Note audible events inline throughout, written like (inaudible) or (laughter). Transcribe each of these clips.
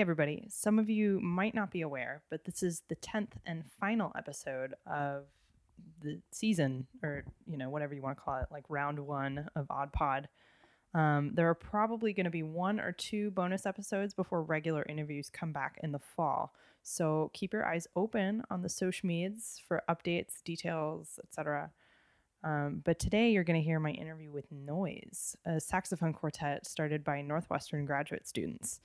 Everybody. Some of you might not be aware, but this is the 10th and final episode of the season, or, you know, whatever you want to call it, like round one of Odd Pod. Um, there are probably going to be one or two bonus episodes before regular interviews come back in the fall. So keep your eyes open on the social medias for updates, details, etc. Um, but today you're going to hear my interview with Nois, a saxophone quartet started by Northwestern graduate students.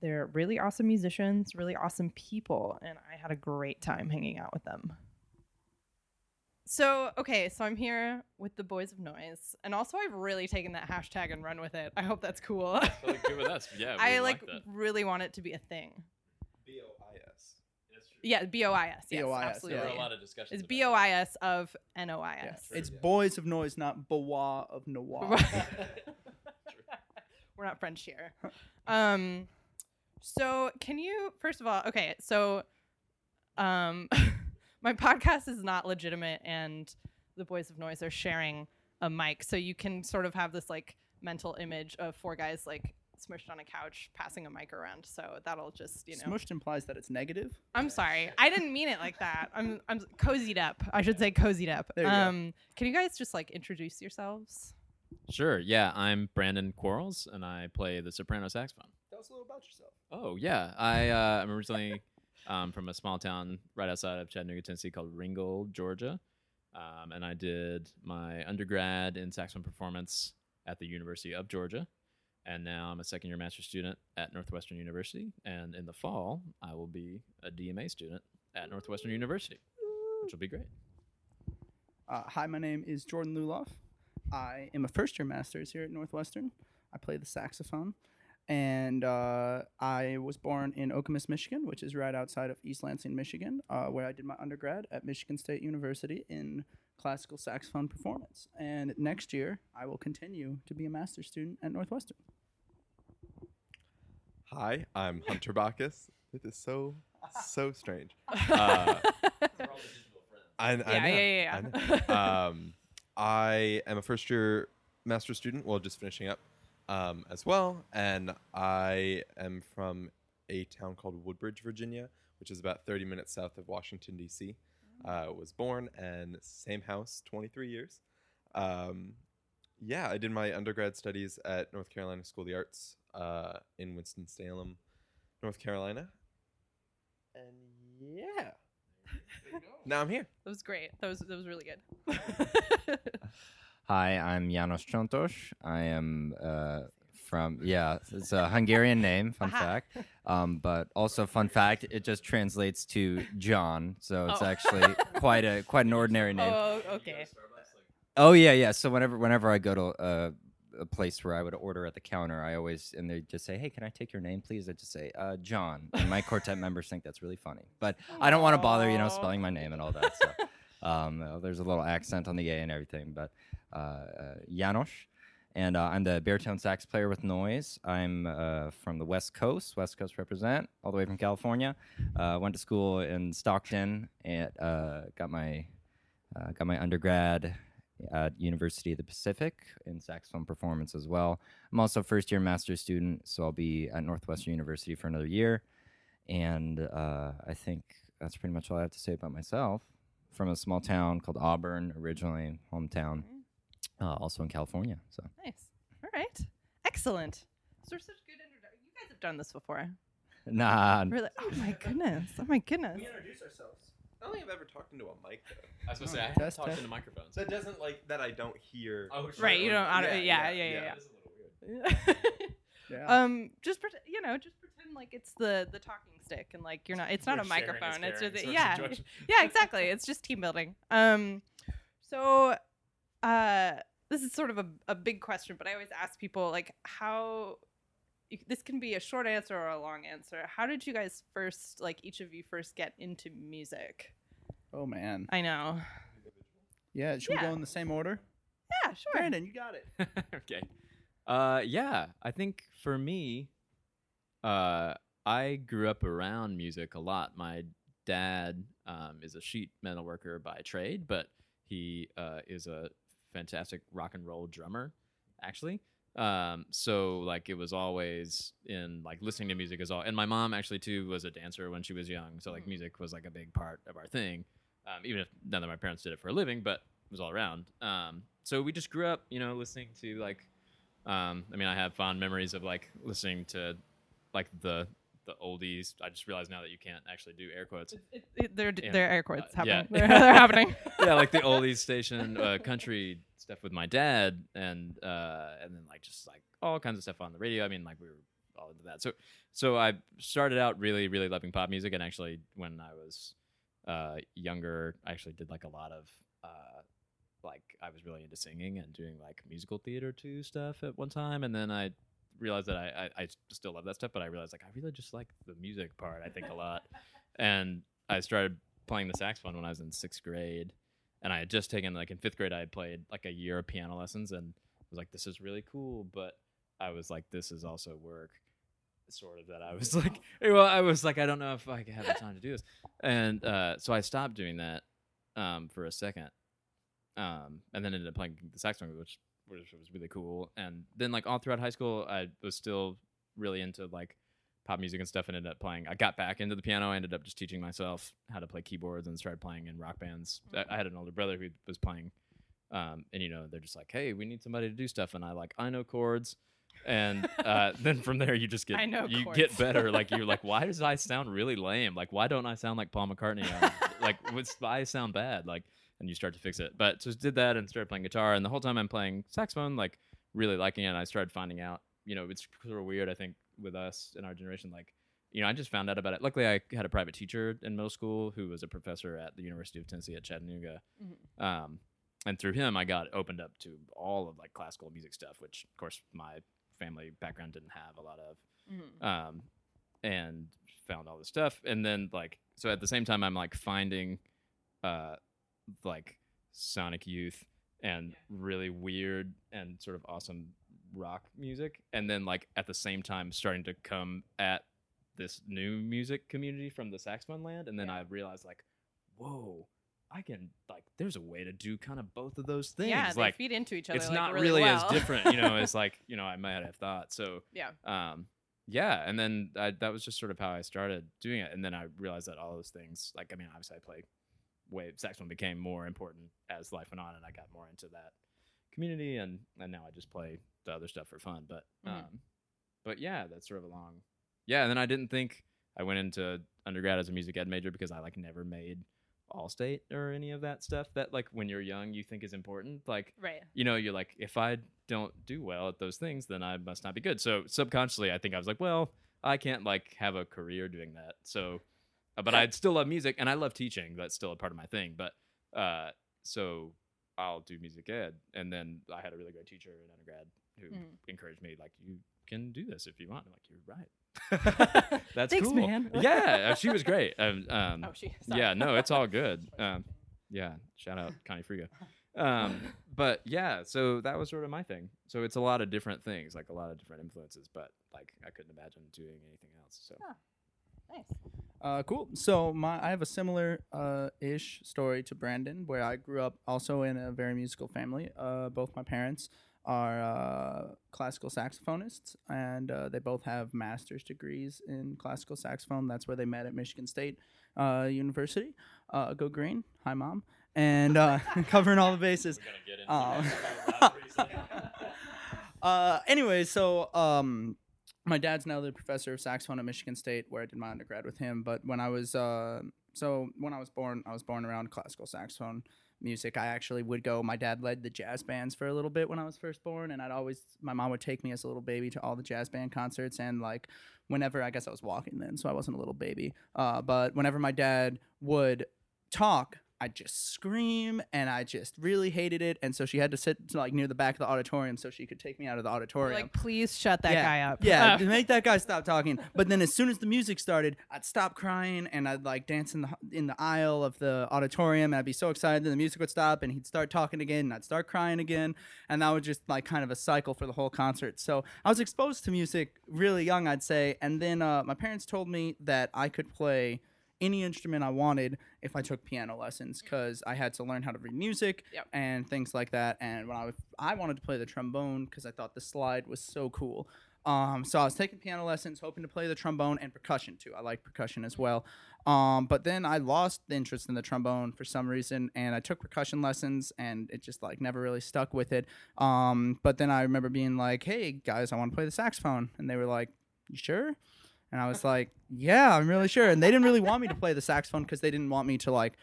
They're really awesome musicians, really awesome people, and I had a great time hanging out with them. So, okay, so I'm here with the Bois of Nois, and also I've really taken that hashtag and run with it. I hope that's cool. Totally good with us. Yeah, (laughs) we I like that. really want it to be a thing. B O I S. Yeah, B O I S. Yes, B.O.I.S., yeah. absolutely. There were a lot of discussions. It's B O I S of N O I S. Yeah. S. It's yeah. boys of noise, not bois of noir. (laughs) We're not French here. Um, so can you first of all, okay, so um, (laughs) my podcast is not legitimate, and the Bois of Nois are sharing a mic, so you can sort of have this like mental image of four guys like smushed on a couch passing a mic around. So that'll just you know. Smushed implies that it's negative. I'm sorry, I didn't mean it like that. I'm I'm cozied up. I should say cozied up. There you go. um, can you guys just like introduce yourselves? Sure. Yeah, I'm Brandon Quarles, and I play the soprano saxophone. Tell us a little about yourself. Oh yeah, I uh, I'm originally (laughs) um, from a small town right outside of Chattanooga, Tennessee, called Ringgold, Georgia, um, and I did my undergrad in saxophone performance at the University of Georgia, and now I'm a second year master's student at Northwestern University, and in the fall I will be a DMA student at Northwestern University, which will be great. Uh, hi, my name is Jordan Lulloff. I am a first year master's here at Northwestern. I play the saxophone. And uh, I was born in Okemos, Michigan, which is right outside of East Lansing, Michigan, uh, where I did my undergrad at Michigan State University in classical saxophone performance. And next year, I will continue to be a master's student at Northwestern. Hi, I'm Hunter Bacchus. It is so so strange. (laughs) Uh, I, I know. Yeah, yeah, yeah, I um, I am a first year master's student. Well, just finishing up um, as well, and I am from a town called Woodbridge, Virginia, which is about 30 minutes south of Washington D.C. Uh, was born and same house, 23 years. Um, yeah, I did my undergrad studies at North Carolina School of the Arts uh, in Winston Salem, North Carolina, and yeah, now I'm here. That was great. That was that was really good. (laughs) Hi, I'm Janos Csontos. I am uh, from, yeah, it's a Hungarian name, fun Aha. fact. Um, but also, fun fact, it just translates to John. So it's Oh. actually quite a quite an ordinary name. oh, okay. Oh yeah, yeah. So whenever whenever I go to uh, a place where I would order at the counter, I always and they just say, "Hey, can I take your name, please?" I just say, uh, "John." And my quartet members think that's really funny, but I don't want to bother, you know, spelling my name and all that. So um, uh, there's a little accent on the A and everything, but Janos. And uh, I'm the baritone sax player with Nois. I'm uh, from the West Coast, West Coast represent, all the way from California. Uh, went to school in Stockton and uh, got my uh, got my undergrad at University of the Pacific in saxophone performance as well. I'm also a first year master's student, so I'll be at Northwestern University for another year. And uh, I think that's pretty much all I have to say about myself. From a small town called Auburn, originally hometown, uh, also in California. So Nice. All right. Excellent. Those are such good introductions. You guys have done this before. nah, Really? Oh my goodness. Oh my goodness. We introduce ourselves. I don't think I've ever talked into a mic though. I was gonna say I Oh, haven't test, talked test. into microphones. So it doesn't like that I don't hear. Oh, sure. Right. You don't. I don't yeah. Yeah, Yeah. yeah, Yeah. yeah. That is a little weird. Yeah. um. Just pretend. You know. Just pretend like it's the the talking stick, and like you're not. It's not We're a sharing is microphone. It's caring just sort of yeah. (laughs) situation. yeah. Exactly. It's just team building. Um. So, uh, this is sort of a a big question, but I always ask people like how. you- This can be a short answer or a long answer. How did you guys first, like each of you first get into music? oh man. I know. Yeah. Should we go in the same order? Yeah, sure. Brandon, you got it. (laughs) okay. Uh, yeah, I think for me, uh, I grew up around music a lot. My dad um, is a sheet metal worker by trade, but he uh, is a fantastic rock and roll drummer, actually. Um, so like it was always in like listening to music is all, and my mom actually too was a dancer when she was young. So like Mhm. music was like a big part of our thing. Um, even if none of my parents did it for a living, but it was all around. Um, so we just grew up, you know, listening to like, um, I mean, I have fond memories of like listening to like the the oldies. I just realized now that you can't actually do air quotes. It, it, they're Yeah. they're air quotes Uh, yeah. happening. (laughs) They're, they're happening. (laughs) yeah, like the oldies station, uh, country stuff with my dad, and uh, and then like just like all kinds of stuff on the radio. I mean, like we were all into that. So so I started out really really loving pop music, and actually when I was uh, younger, I actually did like a lot of. Uh, like I was really into singing and doing like musical theater too stuff at one time, and then I realized that I, I I still love that stuff, but I realized like I really just like the music part. I think a lot, (laughs) and I started playing the saxophone when I was in sixth grade, and I had just taken like in fifth grade I had played like a year of piano lessons and was like this is really cool, but I was like this is also work, sort of that I was like (laughs) (laughs) well I was like I don't know if I have the time to do this, and uh, so I stopped doing that um, for a second, um, and then ended up playing the saxophone, which which was really cool, and then like all throughout high school I was still really into like pop music and stuff and ended up playing. I got back into the piano. I ended up just teaching myself how to play keyboards and started playing in rock bands. I, I had an older brother who was playing, um, and you know they're just like, "Hey, we need somebody to do stuff," and I like I know chords, and uh, (laughs) then from there you just get I know you chords. get better. Like you're like, why does I sound really lame? Like why don't I sound like Paul McCartney? Like (laughs) what's I sound bad? Like and you start to fix it. But just did that and started playing guitar, and the whole time I'm playing saxophone, like really liking it. And I started finding out, you know, it's sort of weird. I think with us in our generation, like you know, I just found out about it. Luckily, I had a private teacher in middle school who was a professor at the University of Tennessee at Chattanooga. Mhm. Um, and through him, I got opened up to all of like classical music stuff, which of course my family background didn't have a lot of. Mhm. Um, and found all this stuff. And then like, so at the same time, I'm like finding, uh, like Sonic Youth and really weird and sort of awesome rock music. And then like at the same time, starting to come at this new music community from the saxophone land. And then Yeah. I realized like, whoa, I can like, there's a way to do kind of both of those things. Yeah, they like, feed into each other. it's like, not really, really, well. as different, you know, as (laughs) like, you know, I might have thought. So, yeah. um, yeah, and then I, that was just sort of how I started doing it, and then I realized that all those things, like I mean, obviously I play way saxophone became more important as life went on, and I got more into that community, and and now I just play the other stuff for fun. But Mhm. um, but yeah, that's sort of a long, yeah. And then I didn't think I went into undergrad as a music ed major because I like never made all state or any of that stuff that like when you're young you think is important like Right. you know, you're like, if I don't do well at those things, then I must not be good. So subconsciously, I think I was like, well, I can't like have a career doing that. So, but I still love music and I love teaching. That's still a part of my thing. But uh, so I'll do music ed. And then I had a really great teacher in undergrad who Mhm. encouraged me, like, you can do this if you want. I'm like, you're right. (laughs) (laughs) That's Thanks, cool. man. (laughs) Yeah, uh, she was great. Um, um, Oh, she. sorry. yeah, no, it's all good. Um, yeah, shout out Connie Frigo. Um, but yeah, so that was sort of my thing. So it's a lot of different things, like a lot of different influences, but like I couldn't imagine doing anything else. So Nice. Uh, cool. So my I have a similar uh, ish story to Brandon, where I grew up also in a very musical family. Uh, both my parents are uh, classical saxophonists, and uh, they both have master's degrees in classical saxophone. That's where they met at Michigan State uh, University. Uh, go green! Hi, mom. And uh, (laughs) covering all the bases. Um, (laughs) (laughs) uh, anyway, so um, my dad's now the professor of saxophone at Michigan State, where I did my undergrad with him. But when I was uh, so when I was born, I was born around classical saxophone music. I actually would go. My dad led the jazz bands for a little bit when I was first born, and I'd always my mom would take me as a little baby to all the jazz band concerts and like whenever I guess I was walking then, so I wasn't a little baby. Uh, but whenever my dad would talk, I'd just scream and I just really hated it. And so she had to sit like near the back of the auditorium so she could take me out of the You're auditorium. Like, please shut that Yeah, guy up. Yeah, to (laughs) make that guy stop talking. But then as soon as the music started, I'd stop crying and I'd like dance in the in the aisle of the auditorium. And I'd be so excited. Then the music would stop and he'd start talking again. And I'd start crying again. And that was just like kind of a cycle for the whole concert. So I was exposed to music really young, I'd say. And then uh, my parents told me that I could play any instrument I wanted if I took piano lessons because I had to learn how to read music Yep. and things like that. And when I was, I wanted to play the trombone because I thought the slide was so cool. Um, so I was taking piano lessons, hoping to play the trombone and percussion too. I like percussion as well. Um, but then I lost the interest in the trombone for some reason, and I took percussion lessons, and it just like never really stuck with it. Um, but then I remember being like, "Hey guys, I want to play the saxophone," and they were like, "You sure?" And I was like, "Yeah, I'm really sure." And they didn't really want me to play the saxophone because they didn't want me to like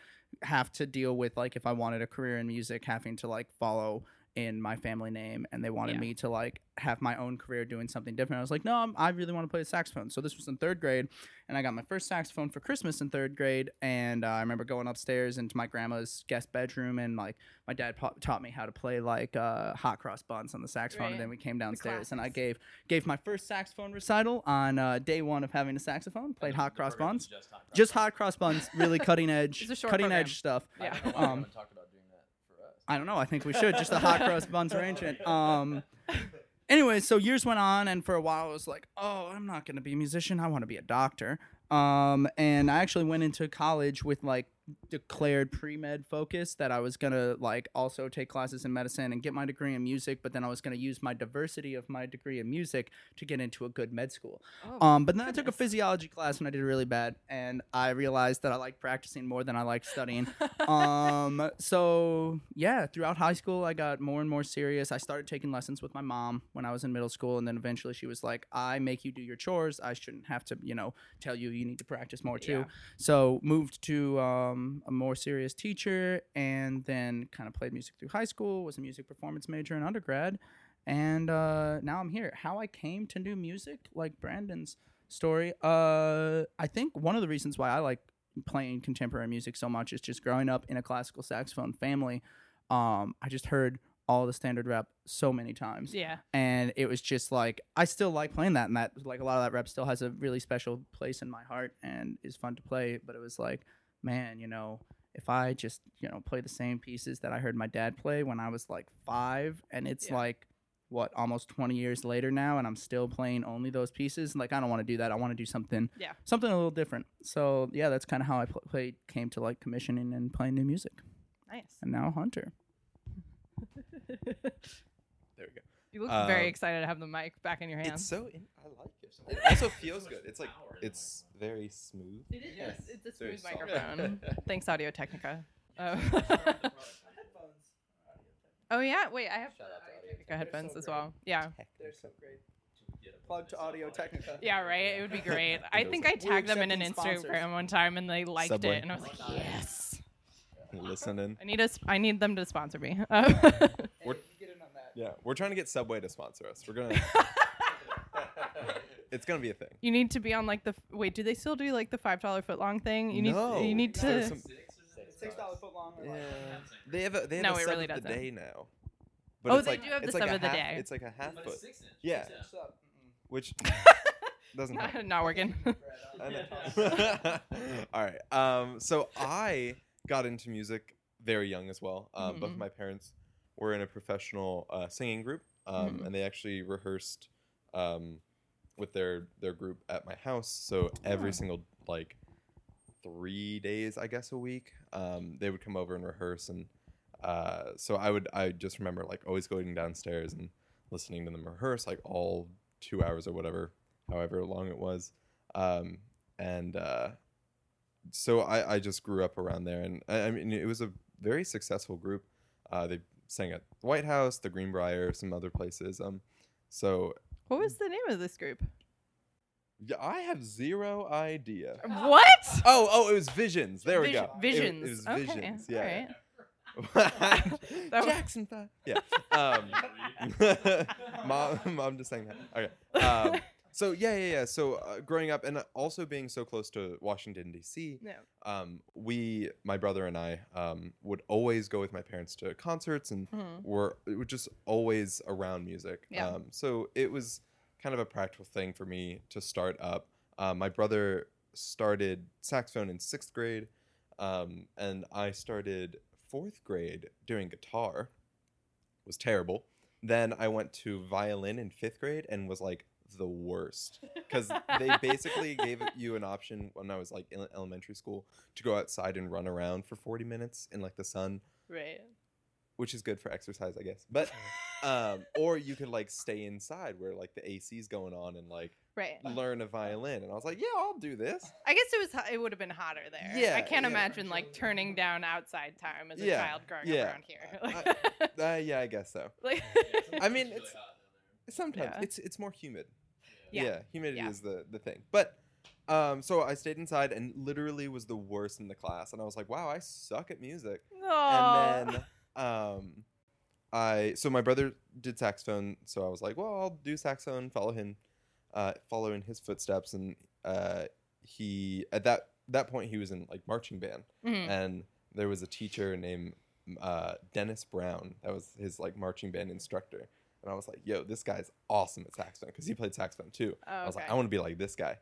have to deal with like if I wanted a career in music, having to like follow in my family name, and they wanted Yeah. me to like have my own career doing something different. I was like, "No, I'm, I really want to play the saxophone." So this was in third grade, and I got my first saxophone for Christmas in third grade. And uh, I remember going upstairs into my grandma's guest bedroom, and like my dad pa- taught me how to play like uh, hot cross buns on the saxophone. Right. And then we came downstairs, and I gave gave my first saxophone recital on uh, day one of having a saxophone. Played hot cross buns, just hot cross buns, really (laughs) cutting edge, It's a short cutting program. edge stuff. Yeah. Um, I don't know. I think we should just a hot cross (laughs) buns arrangement. Um. Anyway, so years went on, and for a while I was like, "Oh, I'm not going to be a musician. I want to be a doctor." Um, and I actually went into college with like declared pre med focus that I was gonna like also take classes in medicine and get my degree in music, but then I was gonna use my diversity of my degree in music to get into a good med school. Oh, Um, but then I took a physiology class and I did really bad, and I realized that I like practicing more than I like studying. (laughs) um, so yeah, throughout high school, I got more and more serious. I started taking lessons with my mom when I was in middle school, and then eventually she was like, "I make you do your chores. I shouldn't have to, you know, tell you you need to practice more too." Yeah. So moved to um, a more serious teacher, and then kind of played music through high school. Was a music performance major in undergrad, and uh, now I'm here. How I came to do music, like Brandon's story. Uh, I think one of the reasons why I like playing contemporary music so much is just growing up in a classical saxophone family. Um, I just heard all the standard rep so many times Yeah. and it was just like I still like playing that, and that like a lot of that rep still has a really special place in my heart and is fun to play. But it was like, man, you know, if I just you know play the same pieces that I heard my dad play when I was like five, and it's Yeah. like what almost 20 years later now and i'm still playing only those pieces like i don't want to do that i want to do something Yeah. something a little different so yeah that's kind of how i pl- played came to like commissioning and playing new music Nice. and now hunter There we go. You look Um, very excited to have the mic back in your hands. It's so. In- I like it. It also feels good. It's like it's very smooth. It is. Yes. It's a Very smooth soft. microphone. (laughs) Thanks, Audio Technica. (laughs) Oh. (laughs) oh yeah. Wait, I have Shout out to Audio Audio Technica headphones so as well. Yeah. they're so great plug to audio technica Yeah. Right. It would be great. I think I tagged them in an accepting sponsors. Instagram one time and they liked Subway. it, and I was like, yes. Listening. I need a. sp- I need them to sponsor me. We're- get in on that Yeah, we're trying to get Subway to sponsor us. We're gonna. (laughs) it's gonna be a thing. you need to be on like the. f- Wait, do they still do like the five dollar foot long thing? You need. No. You need There's to. some- six dollar foot long or Yeah, like- they have a they have No, a it sub really of the doesn't. day now. But Oh, it's they like, do have the it's like sub a of the half- day. It's like a half foot. Yeah, Six sub. Mm-mm. which (laughs) doesn't help. Not, not working. (laughs) I know. All right. Um, so I got into music very young as well. Um, Both Mhm. of my parents were in a professional uh, singing group, um, Mhm. and they actually rehearsed um, with their their group at my house. So every Oh. single like three days, I guess, a week, um, they would come over and rehearse. And uh, so I would I just remember like always going downstairs and listening to them rehearse like all two hours or whatever, however long it was. Um, and uh, so I, I just grew up around there, and I, I mean it was a very successful group. Uh, they sang at the White House, the Greenbrier, some other places. Um, so what was the name of this group? yeah, I have zero idea. What? Oh, oh, it was Visions. There we go. Visions. It, was okay. Visions. Yeah. right. (laughs) Jackson Five. Yeah. (laughs) Um, (laughs) mom, mom just saying that. Okay. Um, so yeah, yeah, yeah. So uh, growing up and also being so close to Washington D.C., No. um, we, my brother and I, um, would always go with my parents to concerts and Mhm. were it was just always around music. Yeah. Um, so it was kind of a practical thing for me to start up. Uh, my brother started saxophone in sixth grade, um, and I started fourth grade doing guitar. Was terrible. Then I went to violin in fifth grade and was like the worst because they (laughs) basically gave you an option when I was like in elementary school to go outside and run around for 40 minutes in like the sun, Right. which is good for exercise, I guess. But (laughs) um, or you could like stay inside where like the AC's going on and like Right. learn a violin. And I was like, yeah, I'll do this. I guess it was ho- it would have been hotter there. Yeah, I can't yeah. imagine like turning down outside time as a Yeah, child growing yeah. up around here. Uh, yeah, I guess so. (laughs) like, I mean, it's sometimes Yeah. it's it's more humid. Yeah. Yeah, humidity Yeah. is the the thing. But um, so I stayed inside and literally was the worst in the class, and I was like, wow, I suck at music. Aw. And then um, I so my brother did saxophone, so I was like, well, I'll do saxophone, follow him, uh, follow in his footsteps, and uh, he at that that point he was in like marching band, Mhm. and there was a teacher named uh, Dennis Brown that was his like marching band instructor, and I was like, yo, this guy's awesome at saxophone because he played saxophone too. Oh, I was like. I want to be like this guy.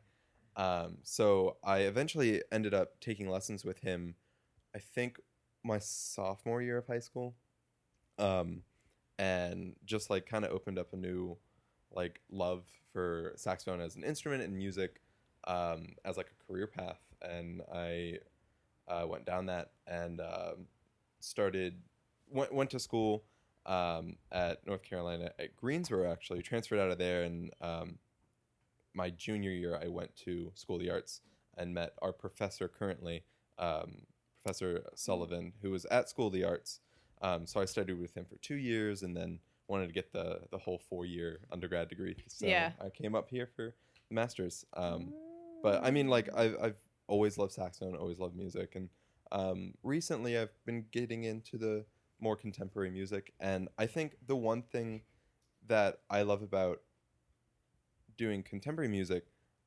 Um, so I eventually ended up taking lessons with him. I think my sophomore year of high school, um, and just like kind of opened up a new like love for saxophone as an instrument and music um, as like a career path. And I uh, went down that and um, started went went to school um, at North Carolina at Greensboro. Actually, transferred out of there, and um, my junior year, I went to School of the Arts and met our professor currently, um, Professor Sullivan, who was at School of the Arts. Um, so I studied with him for two years, and then wanted to get the the whole four year undergrad degree. So Yeah. I came up here for the masters. Um, but I mean, like I've I've always loved saxophone, always loved music, and um, recently I've been getting into the more contemporary music, and I think the one thing that I love about doing contemporary music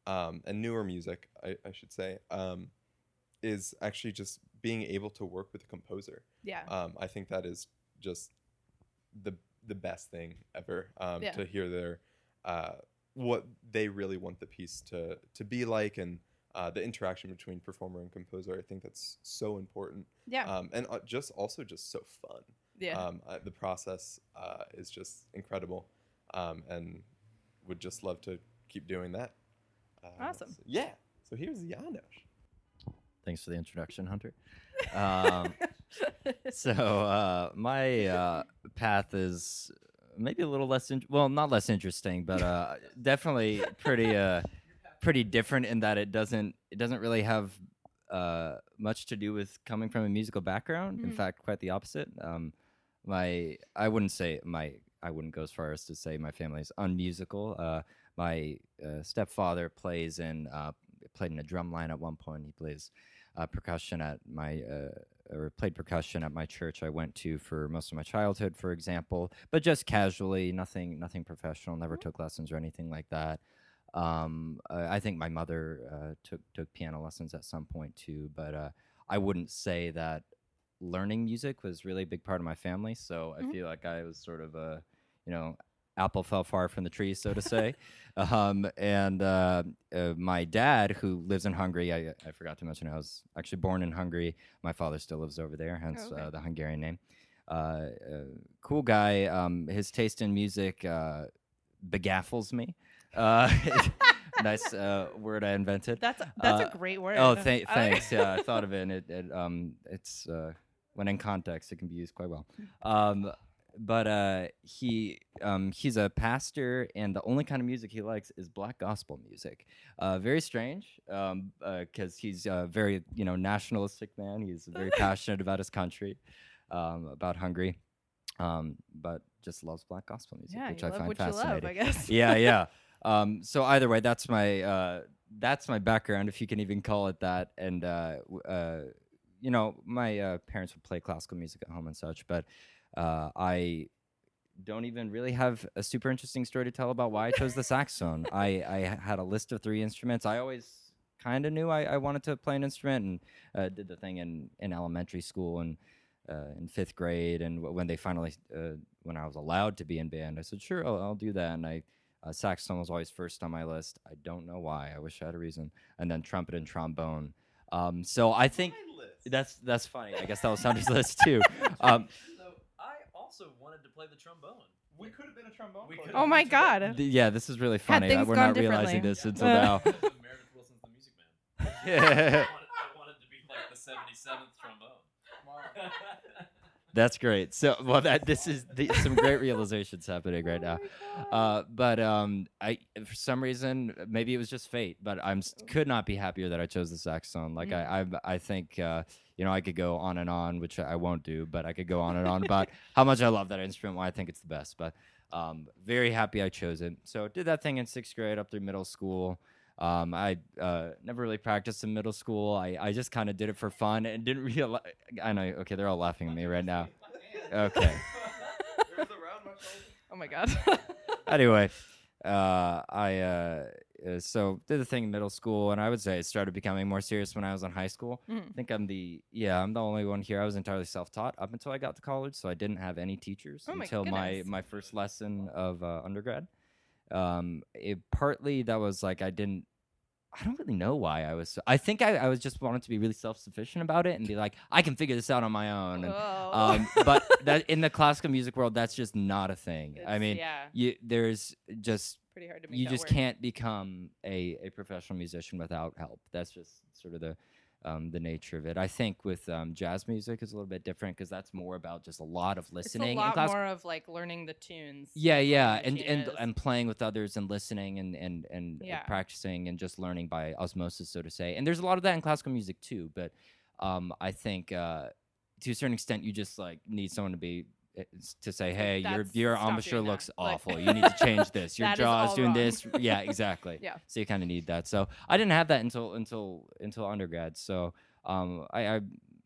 um, and newer music, I, I should say, um, is actually just being able to work with a composer. yeah. Um, I think that is just the the best thing ever um, Yeah. to hear their uh, what they really want the piece to to be like and uh, the interaction between performer and composer. I think that's so important. yeah. Um, and uh, just also just so fun. yeah. Um, uh, the process uh, is just incredible, um, and would just love to keep doing that. Uh, Awesome. so- yeah. So here's Janos. Thanks for the introduction, Hunter. Um, (laughs) so uh, my uh, path is maybe a little less in- well, not less interesting, but uh, definitely pretty uh, pretty different in that it doesn't it doesn't really have uh, much to do with coming from a musical background. In Mhm. fact, quite the opposite. Um, my I wouldn't say my I wouldn't go as far as to say my family is unmusical. Uh, my uh, stepfather plays in uh, played in a drum line at one point. He plays uh, percussion at my uh, or played percussion at my church I went to for most of my childhood, for example, but just casually, nothing nothing professional. Never took lessons or anything like that. Um, I think my mother uh, took took piano lessons at some point too, but uh, I wouldn't say that learning music was really a big part of my family. So I Mhm. feel like I was sort of a you know apple fell far from the tree, so to say. (laughs) um, and uh, uh, my dad, who lives in Hungary, I, I forgot to mention I was actually born in Hungary. My father still lives over there, hence okay. uh, the Hungarian name. Uh, uh, cool guy. Um, his taste in music uh, begaffles me. Uh, (laughs) (laughs) nice uh, word I invented. that's a, that's uh, a great word. Oh, (laughs) th- thanks. yeah, I thought of it. And it, it um, it's uh, when in context, it can be used quite well. Um, but uh, he um, he's a pastor, and the only kind of music he likes is black gospel music. Uh, very strange, um, because he's a very you know nationalistic man. He's very passionate about his country, um, about Hungary, um, but just loves black gospel music, yeah, which I find fascinating love, I guess. yeah, yeah. Um, so either way, that's my uh, that's my background, if you can even call it that. And uh, uh, you know, my uh, parents would play classical music at home and such, but uh, I don't even really have a super interesting story to tell about why I chose the (laughs) saxophone. I had a list of three instruments. I always kind of knew I, I wanted to play an instrument and uh, did the thing in, in elementary school and uh, in fifth grade. And when they finally, uh, when I was allowed to be in band, I said, sure, I'll, I'll do that. And I, uh, saxophone was always first on my list. I don't know why. I wish I had a reason. And then trumpet and trombone. Um, so I think that's that's funny. I guess that was Sandra's list (laughs) too. Um, (laughs) So I also wanted to play the trombone. We could have been a trombone. Player. Oh my god. Th- Yeah, this is really funny. things We're gone not realizing differently. this until Uh. now. (laughs) Meredith Willson's the music man. Yeah. I, wanted, I wanted to be like the 77th trombone. That's great. So, well, that this is the, some great (laughs) realizations happening right now. Uh, but um, I for some reason maybe it was just fate, but I'm could not be happier that I chose the saxophone. Like I I, I think uh, you know I could go on and on, which I won't do, but I could go on and on (laughs) about how much I love that instrument, why I think it's the best. But um, very happy I chose it. So did that thing in sixth grade up through middle school. Um, I uh, never really practiced in middle school. I, I just kind of did it for fun and didn't realize. I know. Okay, they're all laughing at me right now. Okay. (laughs) Oh my god. (laughs) anyway, uh, I uh, uh, so did the thing in middle school, and I would say it started becoming more serious when I was in high school. Mhm. I think I'm the yeah, I'm the only one here. I was entirely self-taught up until I got to college, so I didn't have any teachers Oh my until my goodness. my first lesson of uh, undergrad. Um, it partly that was like I didn't. I don't really know why I was. So, I think I, I was just wanted to be really self-sufficient about it and be like, I can figure this out on my own. And, um, but that in the classical music world, that's just not a thing. I mean, yeah, you there's just pretty hard to make you just work. can't become a, a professional musician without help. That's just sort of the um, the nature of it. I think with um, jazz music is a little bit different because that's more about just a lot of listening. It's a lot class- more of like learning the tunes. yeah, yeah, and and and playing with others and listening and and and Yeah. practicing and just learning by osmosis, so to say. And there's a lot of that in classical music too. But um, I think uh, to a certain extent, you just like need someone to be to say, "Hey, your That's- your stop embouchure doing that." looks Like- awful. you need to change this. (laughs) Your That is jaw is all doing wrong. this." (laughs) Yeah, exactly. Yeah. So you kind of need that. So I didn't have that until until until undergrad. So um, I, I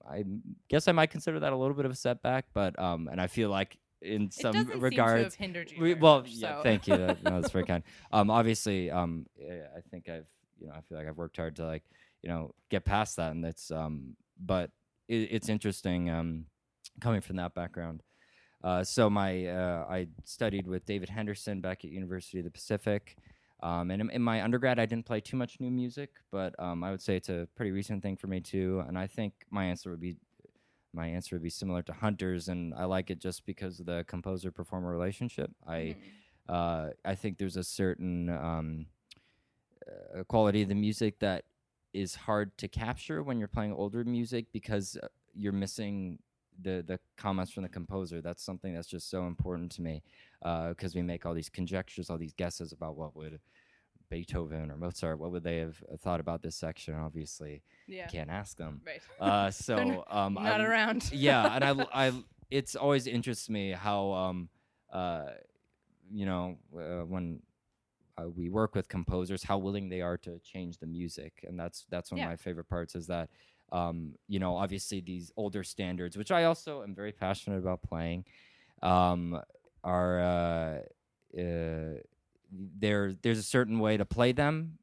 I guess I might consider that a little bit of a setback, but um, and I feel like in some regards. seem to have hindered you. We, well, much, yeah, so. thank you. That, no, that's very (laughs) kind. Um, obviously, um, eh, I think I've, you know, I feel like I've worked hard to like, you know, get past that, and it's, um, but it, it's interesting, um, coming from that background. Uh, so my, uh, I studied with David Henderson back at University of the Pacific. Um, and in, in my undergrad, I didn't play too much new music, but um, I would say it's a pretty recent thing for me too. And I think my answer would be my answer would be similar to Hunter's, and I like it just because of the composer performer relationship. I Mhm. uh, I think there's a certain um, uh, quality of the music that is hard to capture when you're playing older music because uh, you're missing the the comments from the composer. That's something that's just so important to me because we make all these conjectures, all these guesses about what would Beethoven or Mozart, what would they have uh, thought about this section? Obviously, Yeah. you can't ask them. Right. Uh, so (laughs) um, Not I- around. (laughs) yeah, and I, (laughs) I it's always interests me how um uh you know uh, when uh, we work with composers how willing they are to change the music and that's that's one Yeah. of my favorite parts is that um you know obviously these older standards which I also am very passionate about playing um are uh, uh there there's a certain way to play them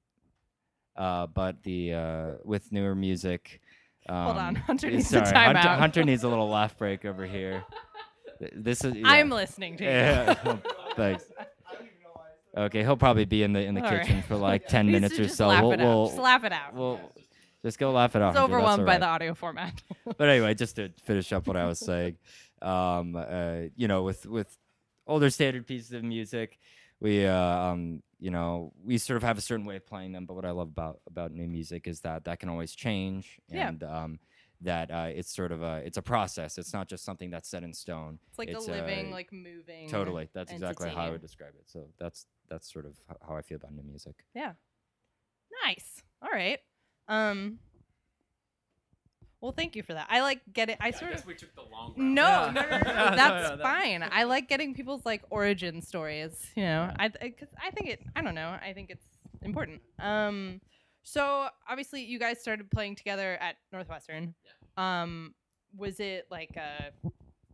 uh but the uh with newer music um, Hold on, (laughs) Hunter eh, needs a sorry, Hunter, timeout. Hunter needs a little laugh (laughs) break over here. This is. I'm listening to you. Yeah, (laughs) Thanks. Okay, he'll probably be in the in the All right. kitchen for like ten minutes or so. laugh We'll, it out. we'll, Just laugh it out. we'll just go laugh it out. It's overwhelmed by the audio format. (laughs) But anyway, just to finish up what I was saying, um, uh, you know, with with older standard pieces of music, we uh, um, you know, we sort of have a certain way of playing them. But what I love about about new music is that that can always change, Yeah. and um, that uh, it's sort of a it's a process. It's not just something that's set in stone. It's like It's, a living, uh, like moving. Totally, that's exactly how I would describe it. So that's that's sort of how I feel about new music. Yeah. Nice. All right. Um. Well, thank you for that. I like get it. I sort of we took the long no, Yeah. no, no, no, no, (laughs) No, That's no, that- fine. I like getting people's like origin stories. You know, Yeah. I because I think it. I don't know. I think it's important. Um. So obviously, you guys started playing together at Northwestern. Yeah. Um. Was it like a,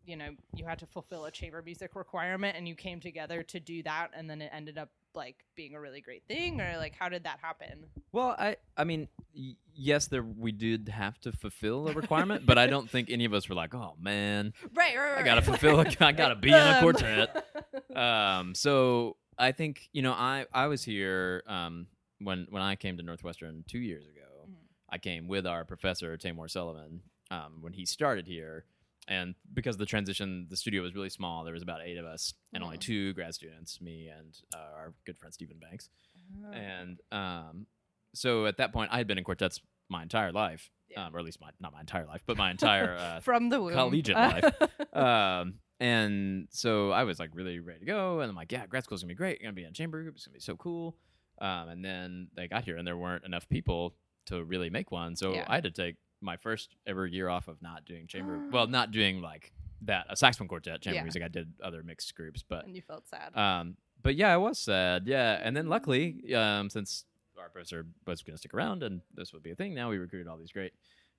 you know, you had to fulfill a chamber music requirement, and you came together to do that, and then it ended up like being a really great thing, or like how did that happen? Well, I I mean, y- yes, there we did have to fulfill a requirement, but I don't think any of us were like, oh man, (laughs) Right. Right. I gotta right. fulfill. A, I gotta be in a Um, quartet. (laughs) Um, so I think you know, I I was here um when when I came to Northwestern two years ago. Mhm. I came with our professor Taimur Sullivan um, when he started here, and because the transition, the studio was really small. There was about eight of us, and only Mhm. two grad students, me and uh, our good friend Stephen Banks. Oh. And um, so at that point, I had been in quartets my entire life, Yeah. um, or at least my not my entire life, but my (laughs) entire uh, From the womb. collegiate life. (laughs) um, and so I was like really ready to go, and I'm like, yeah, grad school's gonna be great. You're gonna be in a chamber group. It's gonna be so cool. Um, and then they got here, and there weren't enough people to really make one, so Yeah. I had to take my first ever year off of not doing chamber. (gasps) well, not doing like that a saxophone quartet chamber Yeah. music. I did other mixed groups, but and you felt sad. um, but yeah, I was sad. Yeah, and then luckily, um, since our professor was going to stick around and this would be a thing, now we recruited all these great,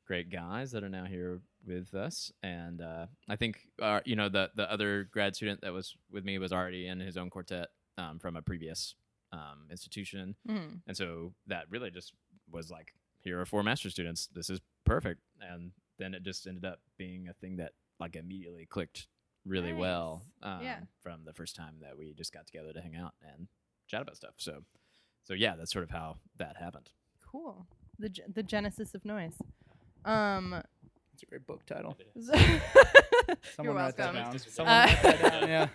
great guys that are now here with us. And uh, I think, uh, you know, the the other grad student that was with me was already in his own quartet um, from a previous um, institution, Mhm. and so that really just was like, here are four master students. This is perfect. And then it just ended up being a thing that like immediately clicked really well um, Yeah. from the first time that we just got together to hang out and chat about stuff. So, so yeah, that's sort of how that happened. Cool. The ge- the genesis of Nois. Um. It's a great book title. (laughs) Someone write that welcome. down. Uh, Someone write that down. Yeah.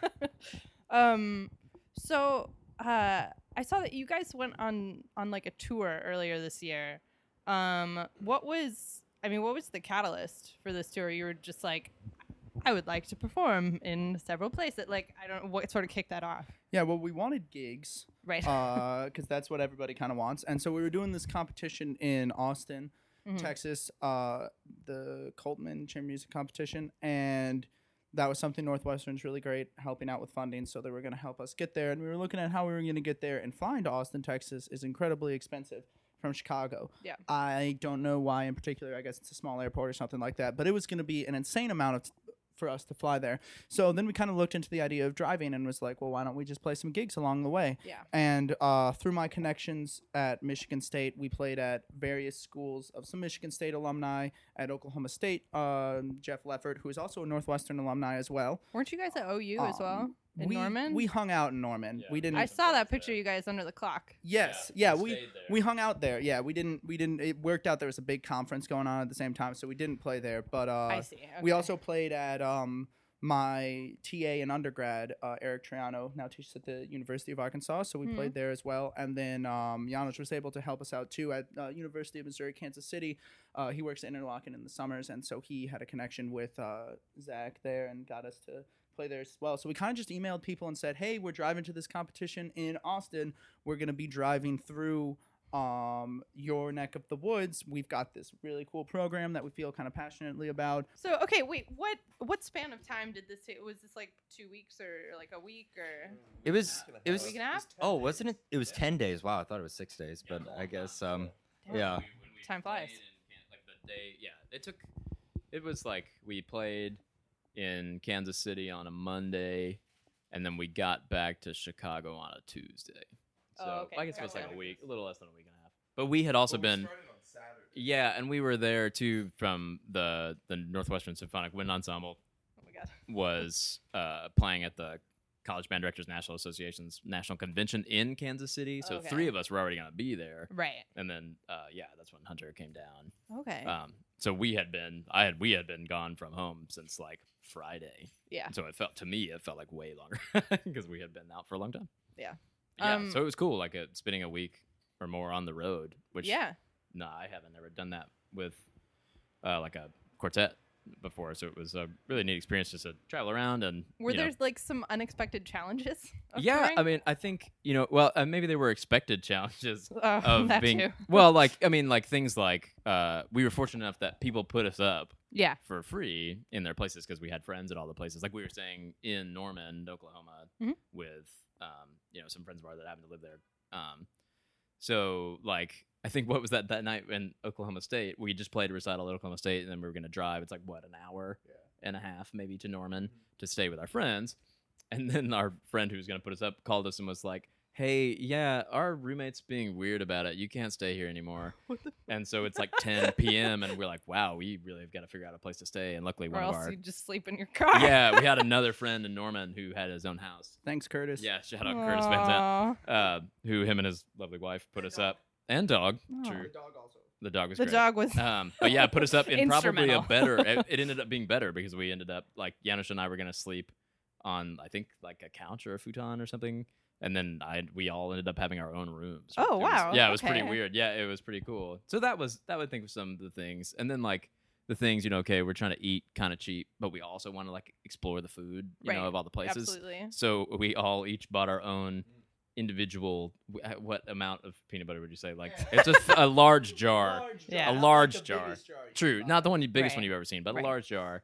(laughs) um so uh i saw that you guys went on on like a tour earlier this year um what was i mean what was the catalyst for this tour you were just like i would like to perform in several places like i don't know what sort of kicked that off Yeah. Well, we wanted gigs right because that's what everybody kind of wants, and so we were doing this competition in Austin, Mhm. Texas, uh, the Coltman Chamber Music Competition, and that was something Northwestern's really great helping out with funding. So they were going to help us get there, and we were looking at how we were going to get there. And flying to Austin, Texas, is incredibly expensive from Chicago. Yeah. I don't know why in particular. I guess it's a small airport or something like that. But it was going to be an insane amount of. T- for us to fly there. So then we kind of looked into the idea of driving and was like, well, why don't we just play some gigs along the way? yeah And uh, through my connections at Michigan State, we played at various schools of some Michigan State alumni. At Oklahoma State, um, Jeff Loeffert, who is also a Northwestern alumni as well. weren't you guys at ou as well Um, in we, norman We hung out in Norman. Yeah. we didn't. i saw that picture of you guys under the clock yes, yeah, we we hung out there. Yeah, we didn't. We didn't. It worked out. There was a big conference going on at the same time, so we didn't play there. But uh, i see we also played at um, my TA in undergrad, uh, Eric Troiano, now teaches at the University of Arkansas. So we Mhm. played there as well. And then um, Janos was able to help us out too at uh, University of Missouri, Kansas City. Uh, he works at Interlochen in the summers. And so he had a connection with uh, Zach there and got us to play there as well. So we kind of just emailed people and said, hey, we're driving to this competition in Austin. We're going to be driving through um your neck of the woods we've got this really cool program that we feel kind of passionately about so okay wait what what span of time did this take was this like two weeks or like a week or It was. It was. week and a half Oh, wasn't it? It was ten days. Wow, I thought it was six days, but I guess um. Damn. Yeah. Time flies. like the day, yeah, it took. It was like we played in Kansas City on a Monday, and then we got back to Chicago on a Tuesday. So Oh, okay. I guess it was like a week, a little less than a week and a half. But we had also been. Yeah, and we were there too from the the Northwestern Symphonic Wind Ensemble oh my god (laughs) was uh, playing at the College Band Directors National Association's national convention in Kansas City. So Okay. three of us were already going to be there, right and then uh, yeah, that's when Hunter came down. okay Um, so we had been, I had, we had been gone from home since like Friday. yeah And so it felt to me, it felt like way longer (laughs) because we had been out for a long time. Yeah. Yeah. Um, so it was cool, like uh, spending a week or more on the road. Which yeah no, I haven't ever done that with uh, like a quartet before. So it was a really neat experience just to travel around and Were you know, there like some unexpected challenges? (laughs) yeah, touring? I mean, I think you know. Well, uh, maybe they were expected challenges (laughs) Oh, of that being. too. (laughs) Well, like I mean, like things like uh, we were fortunate enough that people put us up Yeah. for free in their places because we had friends at all the places. Like we were staying in Norman, Oklahoma, Mhm. with um, you know some friends of ours that happened to live there. Um, so like I think what was that that night in Oklahoma State? We just played a recital at Oklahoma State, and then we were gonna drive. It's like what an hour and a half maybe to Norman mm-hmm. to stay with our friends, and then our friend who was gonna put us up called us and was like. Hey, yeah, our roommate's being weird about it. You can't stay here anymore. (laughs) And so it's like 10 (laughs) p.m. and we're like, wow, we really have got to figure out a place to stay. And luckily, Or one of our you just sleep in your car. yeah, we had (laughs) another friend in Norman who had his own house. Thanks, Curtis. Yeah, shout out Curtis Van Zandt, uh, who him and his lovely wife put us up and dog. Aw. True. dog also. The dog was the great. dog was. Um, but yeah, put us up in probably a Instrumental. better. It, it ended up being better because we ended up like Janusz and I were gonna sleep on I think like a couch or a futon or something, and then I we all ended up having our own rooms. Oh, It was- wow, yeah, it was pretty weird. Yeah, it was pretty cool. So that was that would think of some of the things, and then like the things you know. Okay, we're trying to eat kind of cheap, but we also want to like explore the food you know of all the places. Absolutely. So we all each bought our own individual. uh, What amount of peanut butter would you say? Like it's a (laughs) large jar. Yeah. A Not large jar. True, not the one, the biggest one you've ever seen, but Right. a large jar, A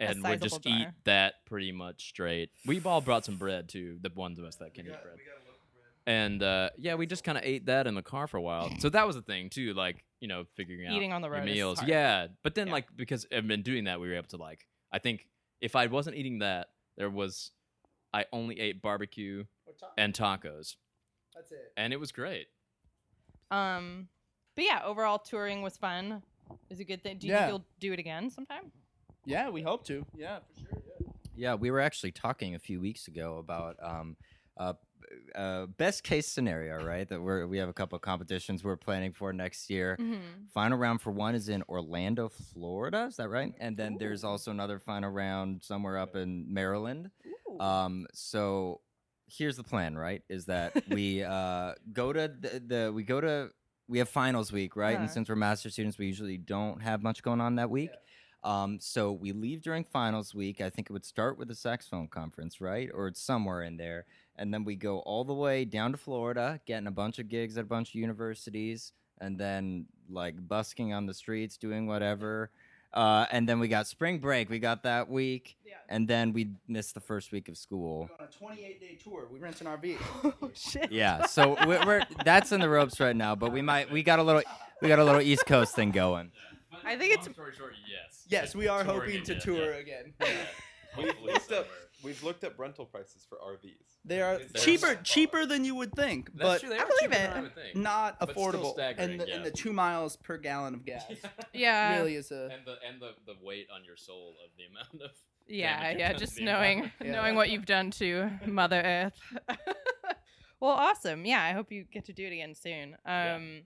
and would just sizable eat that pretty much straight. We all brought some bread too. The ones of us that can eat bread, and uh, yeah, we just kind of ate that in the car for a while. So that was the thing too, like you know, figuring out Eating on the road meals. Yeah, but then Yeah. like because I've been doing that, we were able to like. I think if I wasn't eating that, there was, I only ate barbecue and tacos, That's it. and it was great. Um, but yeah, overall touring was fun. It was a good thing. Do you Yeah. think you'll do it again sometime? Yeah, we hope to. Yeah, for sure. Yeah. Yeah, we were actually talking a few weeks ago about um, uh, uh, best case scenario, right? That we're we have a couple of competitions we're planning for next year. Mm-hmm. Final round for one is in Orlando, Florida. Is that right? And then there's also another final round somewhere up in Maryland. Um, so here's the plan, right? Is that (laughs) we uh, go to the, the we go to we have finals week, right? And Uh-huh. since we're master students, we usually don't have much going on that week. Um, so we leave during finals week. I think it would start with the saxophone conference, right? Or it's somewhere in there. And then we go all the way down to Florida, getting a bunch of gigs at a bunch of universities, and then like busking on the streets, doing whatever. Uh, and then we got spring break. We got that week, Yeah. and then we missed the first week of school. We're on a 28 day tour. We rent an RV. oh (laughs) shit. Yeah, so we're, we're that's in the ropes right now. But we might we got a little we got a little East Coast thing going. I think it's- long story short, yes. Yes, we are Touring hoping to again, tour yeah. again. (laughs) We've Hopefully looked up. somewhere. We've looked up rental prices for RVs. They are There's- cheaper cheaper than you would think, That's but true, they I are believe cheaper than it. I would think. not But still affordable. staggering, and the, yeah. and the two miles per gallon of gas (laughs) Yeah. really is a. and the and the, the weight on your soul of the amount of Yeah, damage you've yeah, done to just the knowing environment. Yeah. knowing what you've done to (laughs) Mother Earth. well, awesome. Yeah, I hope you get to do it again soon. Yeah. Um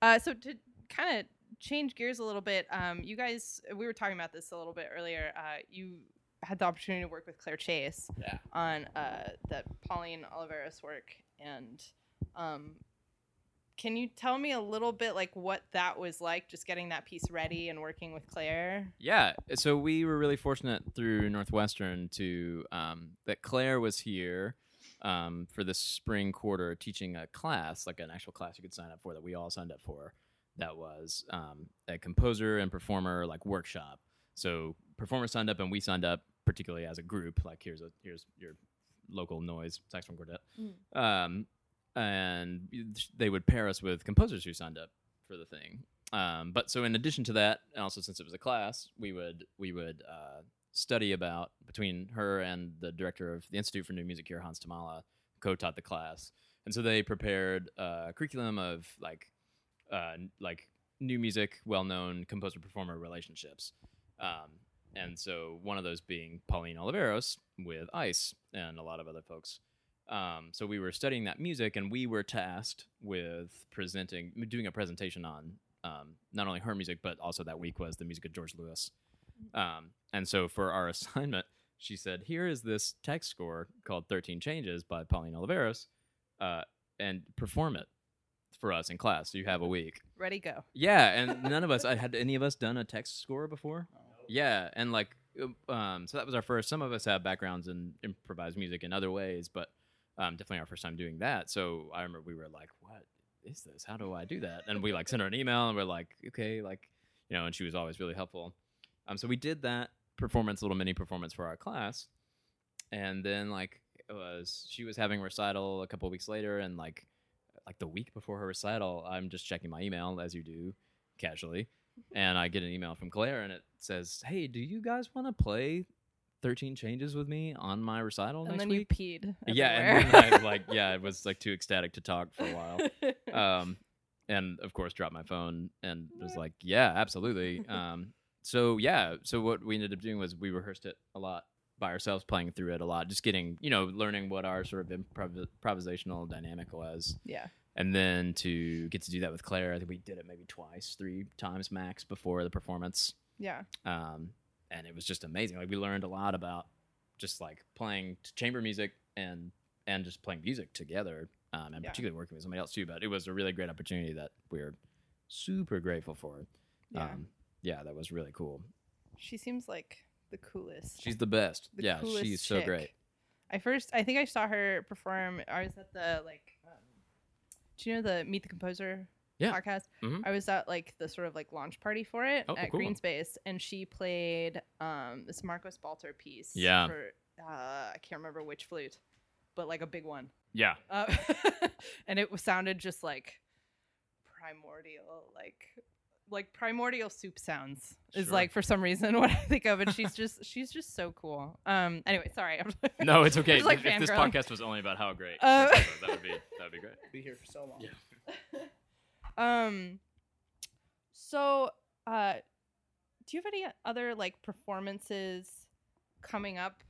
uh so to kind of change gears a little bit, um you guys we were talking about this a little bit earlier. Uh you had the opportunity to work with Claire Chase Yeah. on uh that Pauline Oliveros work and um can you tell me a little bit like what that was like just getting that piece ready and working with Claire? Yeah, so we were really fortunate through Northwestern to um, that Claire was here um, for the spring quarter teaching a class, like an actual class you could sign up for that we all signed up for. That was um, a composer and performer like workshop. So performers signed up and we signed up particularly as a group. Like here's a here's your local Nois saxophone quartet. Um, and they would pair us with composers who signed up for the thing. Um, but so in addition to that, and also since it was a class, we would we would uh, study about between her and the director of the Institute for New Music here, Hans Thomalla, co-taught the class, and so they prepared a curriculum of like uh, like new music, well-known composer performer relationships. Um, and so one of those being Pauline Oliveros with ICE and a lot of other folks. Um, so we were studying that music, and we were tasked with presenting, doing a presentation on um, not only her music, but also that week was the music of George Lewis. Um, and so for our (laughs) assignment, she said, "Here is this text score called 13 Changes by Pauline Oliveros, uh, and perform it for us in class. You have a week." Ready go. Yeah, and (laughs) none of us I had any of us done a text score before. Yeah, and like um so that was our first some of us have backgrounds in improvised music in other ways, but um definitely our first time doing that. So I remember we were like, What is this? How do I do that? And we like sent her an email and we're like, Okay, like you know, and she was always really helpful. Um so we did that performance, little mini performance for our class. And then like it was she was having recital a couple weeks later and like like the week before her recital, I'm just checking my email as you do casually, and I get an email from Claire and it says, "Hey, do you guys want to play 13 Changes with me on my recital and next then week?" you peed. yeah, everywhere. and then I like (laughs) yeah, I was like too ecstatic to talk for a while. Um, and of course, dropped my phone and was like, "Yeah, absolutely." Um, so yeah, so what we ended up doing was we rehearsed it a lot by ourselves, playing through it a lot, just getting you know learning what our sort of improv- improvisational dynamic was yeah. and then to get to do that with Claire, I think we did it maybe twice, three times max before the performance, Yeah. um, and it was just amazing. Like we learned a lot about just like playing t- chamber music and and just playing music together, um, and Yeah. particularly working with somebody else too. But it was a really great opportunity that we're super grateful for. Yeah. Um, yeah, that was really cool. She seems like the coolest. She's the best. the yeah, coolest she's so chick. great. I first, I think I saw her perform. I was at the like, um, do you know the Meet the Composer Yeah. podcast? Mhm. I was at like the sort of like launch party for it Oh, at cool. Greene Space, and she played um this Marcos Balter piece. Yeah. For, uh, I can't remember which flute, but like a big one. Yeah. Uh, (laughs) and it sounded just like primordial, like like primordial soup sounds is Sure. like for some reason (laughs) what I think of, and she's just she's just so cool. Um. Anyway, sorry. I'm (laughs) No, it's okay. Just, like, if, if this fangirling. podcast was only about how great, Uh, that would be (laughs) that would be great. Be here for so long. Yeah. Um. So, uh, do you have any other like performances coming up?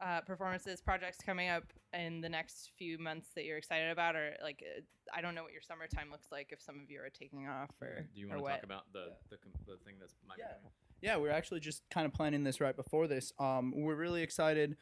Uh, performances, projects coming up in the next few months that you're excited about, or like, uh, I don't know what your summertime looks like. If some of you are taking off, or Do you want to talk about the the, com- the thing that's might be Yeah. Yeah, we are actually just kind of planning this right before this. Um, we're really excited.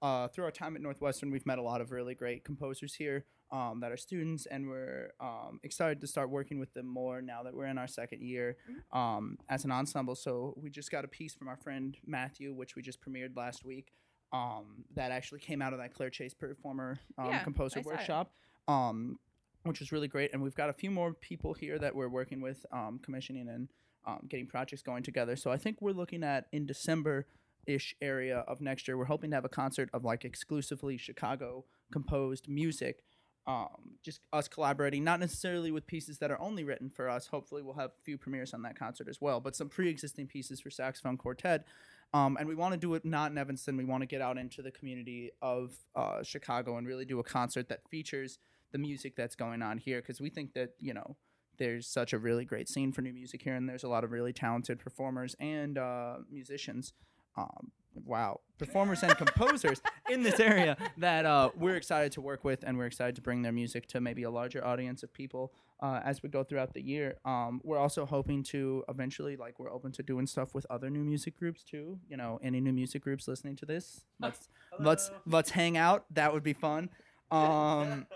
Uh, through our time at Northwestern, we've met a lot of really great composers here um, that are students, and we're um, excited to start working with them more now that we're in our second year um, as an ensemble. So we just got a piece from our friend Matthew, which we just premiered last week. Um, that actually came out of that Claire Chase performer um, Yeah, composer workshop, um, which was really great. And we've got a few more people here that we're working with, um, commissioning and um, getting projects going together. So I think we're looking at in December ish area of next year. We're hoping to have a concert of like exclusively Chicago composed music. Um, just us collaborating, not necessarily with pieces that are only written for us. Hopefully, we'll have a few premieres on that concert as well, but some pre existing pieces for saxophone quartet. Um, and we want to do it not in Evanston. We want to get out into the community of uh, Chicago and really do a concert that features the music that's going on here because we think that, you know, there's such a really great scene for new music here, and there's a lot of really talented performers and uh, musicians. Um, wow, performers and composers in this area (laughs) that uh, we're excited to work with, and we're excited to bring their music to maybe a larger audience of people uh, as we go throughout the year. Um, we're also hoping to eventually, like, we're open to doing stuff with other new music groups too. You know, any new music groups listening to this, (laughs) let's let's let's hang out. That would be fun. (laughs) Um,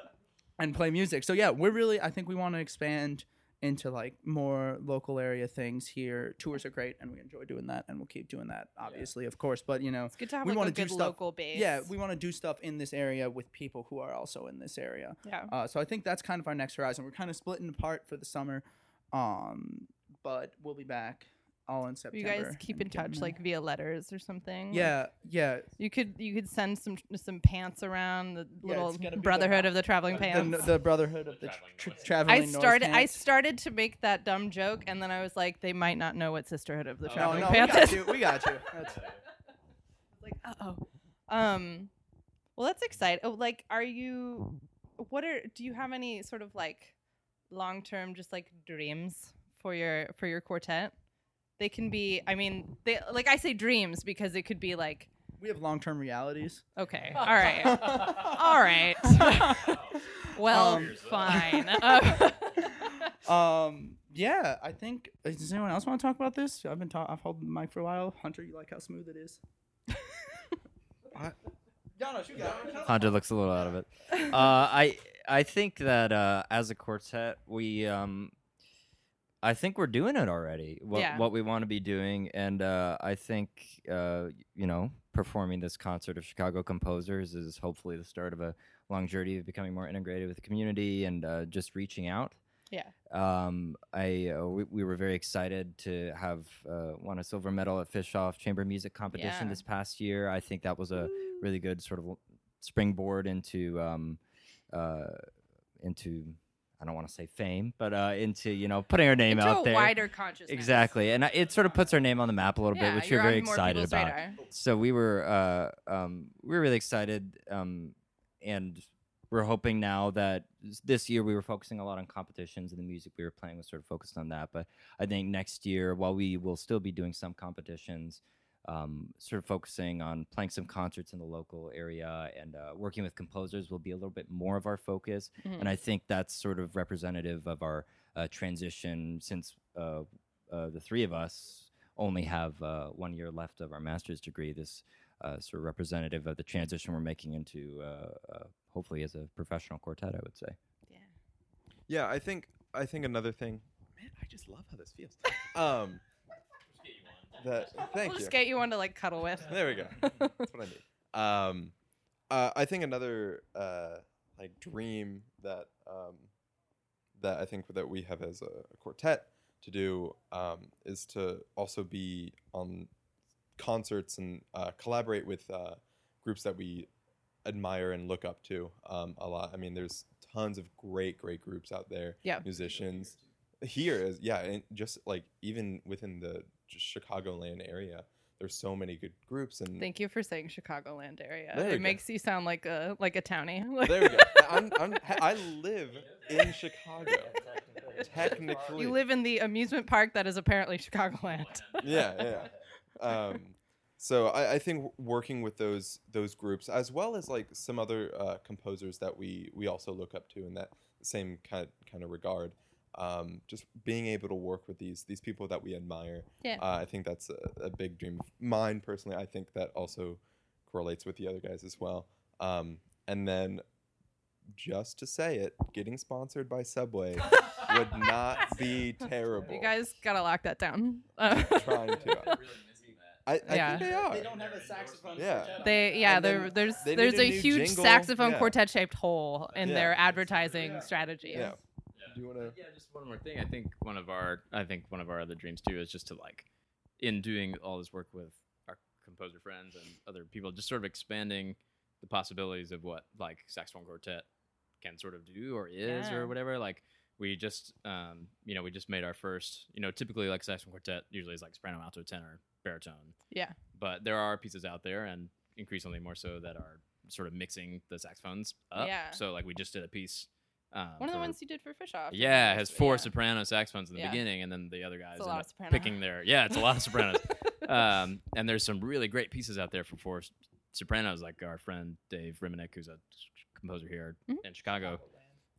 and play music. So yeah, we're really I think we want to expand into like more local area things here. Tours are great and we enjoy doing that and we'll keep doing that obviously, of course, but you know, It's good to have we like, wanna do good stuff- local base. yeah, we want to do stuff in this area with people who are also in this area. yeah. Uh, so I think that's kind of our next horizon. We're kind of splitting apart for the summer. Um, but we'll be back all in September. You guys keep in touch like via letters or something. like- Yeah, yeah. You could you could send some some pants around the Yeah, little it's the- brotherhood of the traveling The, pants. the Brotherhood of the Traveling tr- North. traveling I North started I Pants. started to make that dumb joke and then I was like they might not know what sisterhood of the Oh, traveling no, we pants got is. you. We got you. (laughs) That's, like uh-oh. Um well that's exciting. Oh like are you what are do you have any sort of like long-term just like dreams for your for your quartet? They can be I mean they like I say dreams because it could be like we have long-term realities. okay. All right. All right. (laughs) well, Um, fine. (laughs) Um, yeah, I think. uh, Does anyone else want to talk about this? I've been talking. I've held the mic for a while. Hunter, you like how smooth it is? I- Janos, you got it. Hunter looks a little out of it. Uh, I I think that uh, as a quartet, we um, I think we're doing it already. What Yeah. what we want to be doing, and uh, I think uh, you know, performing this concert of Chicago composers is hopefully the start of a long journey of becoming more integrated with the community and uh, just reaching out. Yeah. Um, I uh, we, we were very excited to have uh, won a silver medal at Fischoff Chamber Music Competition Yeah. this past year. I think that was a really good sort of springboard into um, uh, into I don't want to say fame, but uh, into you know putting our name into out a there. wider consciousness. Exactly, and it sort of puts our name on the map a little Yeah, bit, which you're we're very excited about. radar. So we were uh, um, we were really excited, um, and we're hoping now that this year we were focusing a lot on competitions and the music we were playing was sort of focused on that. But I think next year, while we will still be doing some competitions, um, sort of focusing on playing some concerts in the local area and uh, working with composers will be a little bit more of our focus. Mhm. And I think that's sort of representative of our uh, transition since uh, uh, the three of us only have uh, one year left of our master's degree. This uh, sort of representative of the transition we're making into, uh, uh, hopefully, as a professional quartet, I would say. Yeah. Yeah, I think I think another thing. Man, I just love how this feels. (laughs) Um, that (laughs) thank we'll you. just get you one to like cuddle with. There we go. (laughs) That's what I need. Um, uh, I think another uh, like dream that um, that I think that we have as a, a quartet to do um, is to also be on concerts and uh, collaborate with uh, groups that we admire and look up to um, a lot. I mean, there's tons of great, great groups out there. Yeah. musicians here is yeah, and just like even within the just Chicagoland area, there's so many good groups and Thank you for saying Chicagoland area. There we it go. makes you sound like a like a townie. (laughs) There we go. I'm, I'm, I live in Chicago. (laughs) Technically. you live in the amusement park that is apparently Chicagoland. yeah, yeah. Um, so I, I think working with those those groups, as well as like some other uh, composers that we we also look up to in that same kind kind of regard, um, just being able to work with these these people that we admire. Yeah. Uh, I think that's a, a big dream of mine personally. I think that also correlates with the other guys as well. Um, and then, just to say it, getting sponsored by Subway (laughs) would not be terrible. You guys gotta lock that down. Uh, (laughs) trying to. I, I Yeah. think they are. They don't have a saxophone. Yeah. quartet they yeah, there there's they there's a a huge jingle. saxophone Yeah. quartet shaped hole in Yeah. their advertising Yeah. strategy. Yeah. Do you want to? Yeah, just one more thing. I think one of our I think one of our other dreams too is just to like in doing all this work with our composer friends and other people, just sort of expanding the possibilities of what like saxophone quartet can sort of do or is Yeah. or whatever. Like we just um, you know, we just made our first, you know, typically like saxophone quartet usually is like soprano, alto, tenor, baritone. Yeah. But there are pieces out there and increasingly more so that are sort of mixing the saxophones up. Yeah. So like we just did a piece um, One of the for- ones you did for Fischoff. yeah, it has four Yeah. soprano saxophones in the Yeah. beginning, and then the other guys a lot of picking their. Yeah, it's a lot of sopranos. (laughs) um, and there's some really great pieces out there for four sopranos, like our friend Dave Reminick, who's a composer here Mhm. in Chicago,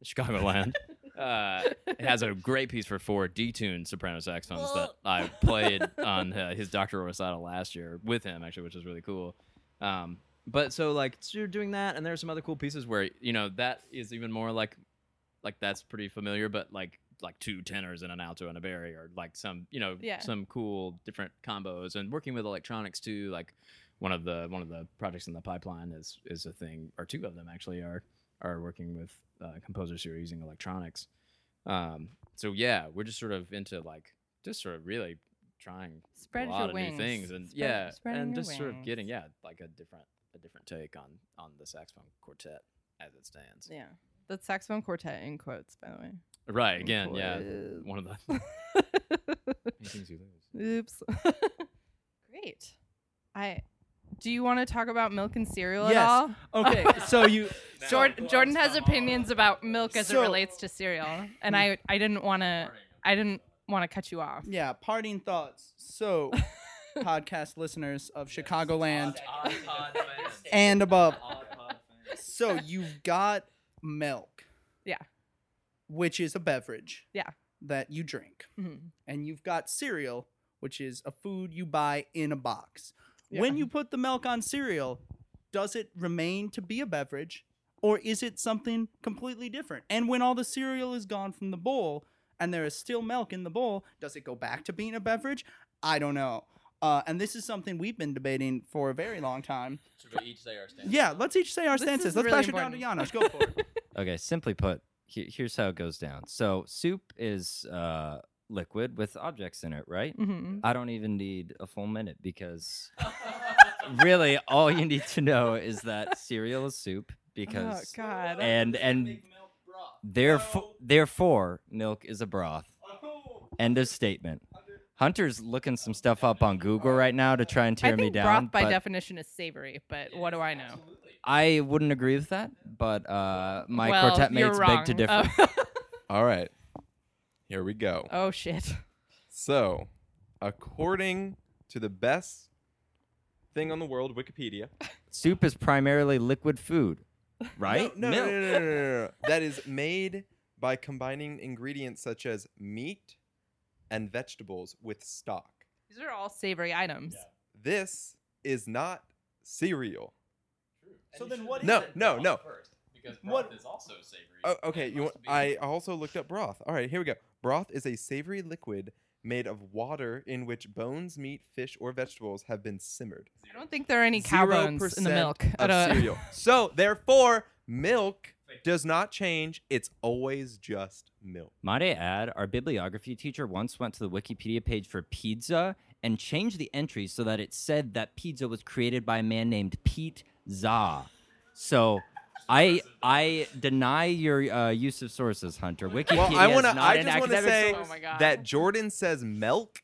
Chicagoland. (laughs) uh, has a great piece for four detuned soprano saxophones that I played on uh, his doctoral recital last year with him, actually, which was really cool. Um, but so like so you're doing that, and there's some other cool pieces where you know that is even more like like that's pretty familiar, but like like two tenors and an alto and a barry, or like some you know Yeah. some cool different combos, and working with electronics too. Like one of the one of the projects in the pipeline is is a thing, or two of them actually are are working with uh, composers who are using electronics. Um, so yeah, we're just sort of into like just sort of really trying Spread a lot of wings. new things and Spread- yeah and just sort of getting yeah like a different a different take on on the saxophone quartet as it stands Yeah. The saxophone quartet in quotes, by the way. right again yeah Quote. one of the (laughs) things you lose Oops. (laughs) Great. I do you want to talk about milk and cereal Yes. at all? (laughs) Okay, so you Jordan Jordan has opinions about milk as it relates to cereal, and I I didn't want to I didn't want to cut you off. yeah, parting thoughts. So, podcast listeners of Chicagoland and above. So you've got milk. Yeah. Which is a beverage. Yeah. That you drink. Mhm. And you've got cereal, which is a food you buy in a box. Yeah. When you put the milk on cereal, does it remain to be a beverage or is it something completely different? And when all the cereal is gone from the bowl and there is still milk in the bowl, does it go back to being a beverage? I don't know. Uh, and this is something we've been debating for a very long time. (laughs) should we each say our stance Yeah, let's each say our This stances. is Let's really pass it down to important. Janos. Go for it. (laughs) Okay, simply put, he- here's how it goes down. So soup is uh, liquid with objects in it, right? Mhm. I don't even need a full minute because (laughs) really all you need to know is that cereal is soup Oh because God. and and therefore therefore milk is a broth. End of statement. Hunter's looking some stuff up on Google right now to try and tear I me think down. broth by but definition is savory, but what do I know? I wouldn't agree with that, but uh, my well, quartet you're mates wrong. beg to differ. Oh. (laughs) All right. Here we go. oh shit. So, according to the best thing on the world, Wikipedia. (laughs) Soup is primarily liquid food, right? No, no, no, Milk. no, no, no, no, no. (laughs) That is made by combining ingredients such as meat and vegetables with stock. These are all savory items. This is not cereal. So then what is No, it? no, no. Because broth is also savory. Oh, okay, you want, I also looked up broth. All right, here we go. Broth is a savory liquid made of water in which bones, meat, fish, or vegetables have been simmered. I don't think there are any cow bones in the milk. of cereal. (laughs) so therefore, milk does not change. It's always just milk. Might I add, our bibliography teacher once went to the Wikipedia page for pizza and changed the entry so that it said that pizza was created by a man named Pete Za. So I I deny your uh, use of sources, Hunter. Wikipedia Well, I want wanna- to. I just wanna say oh my god. That Jordan says milk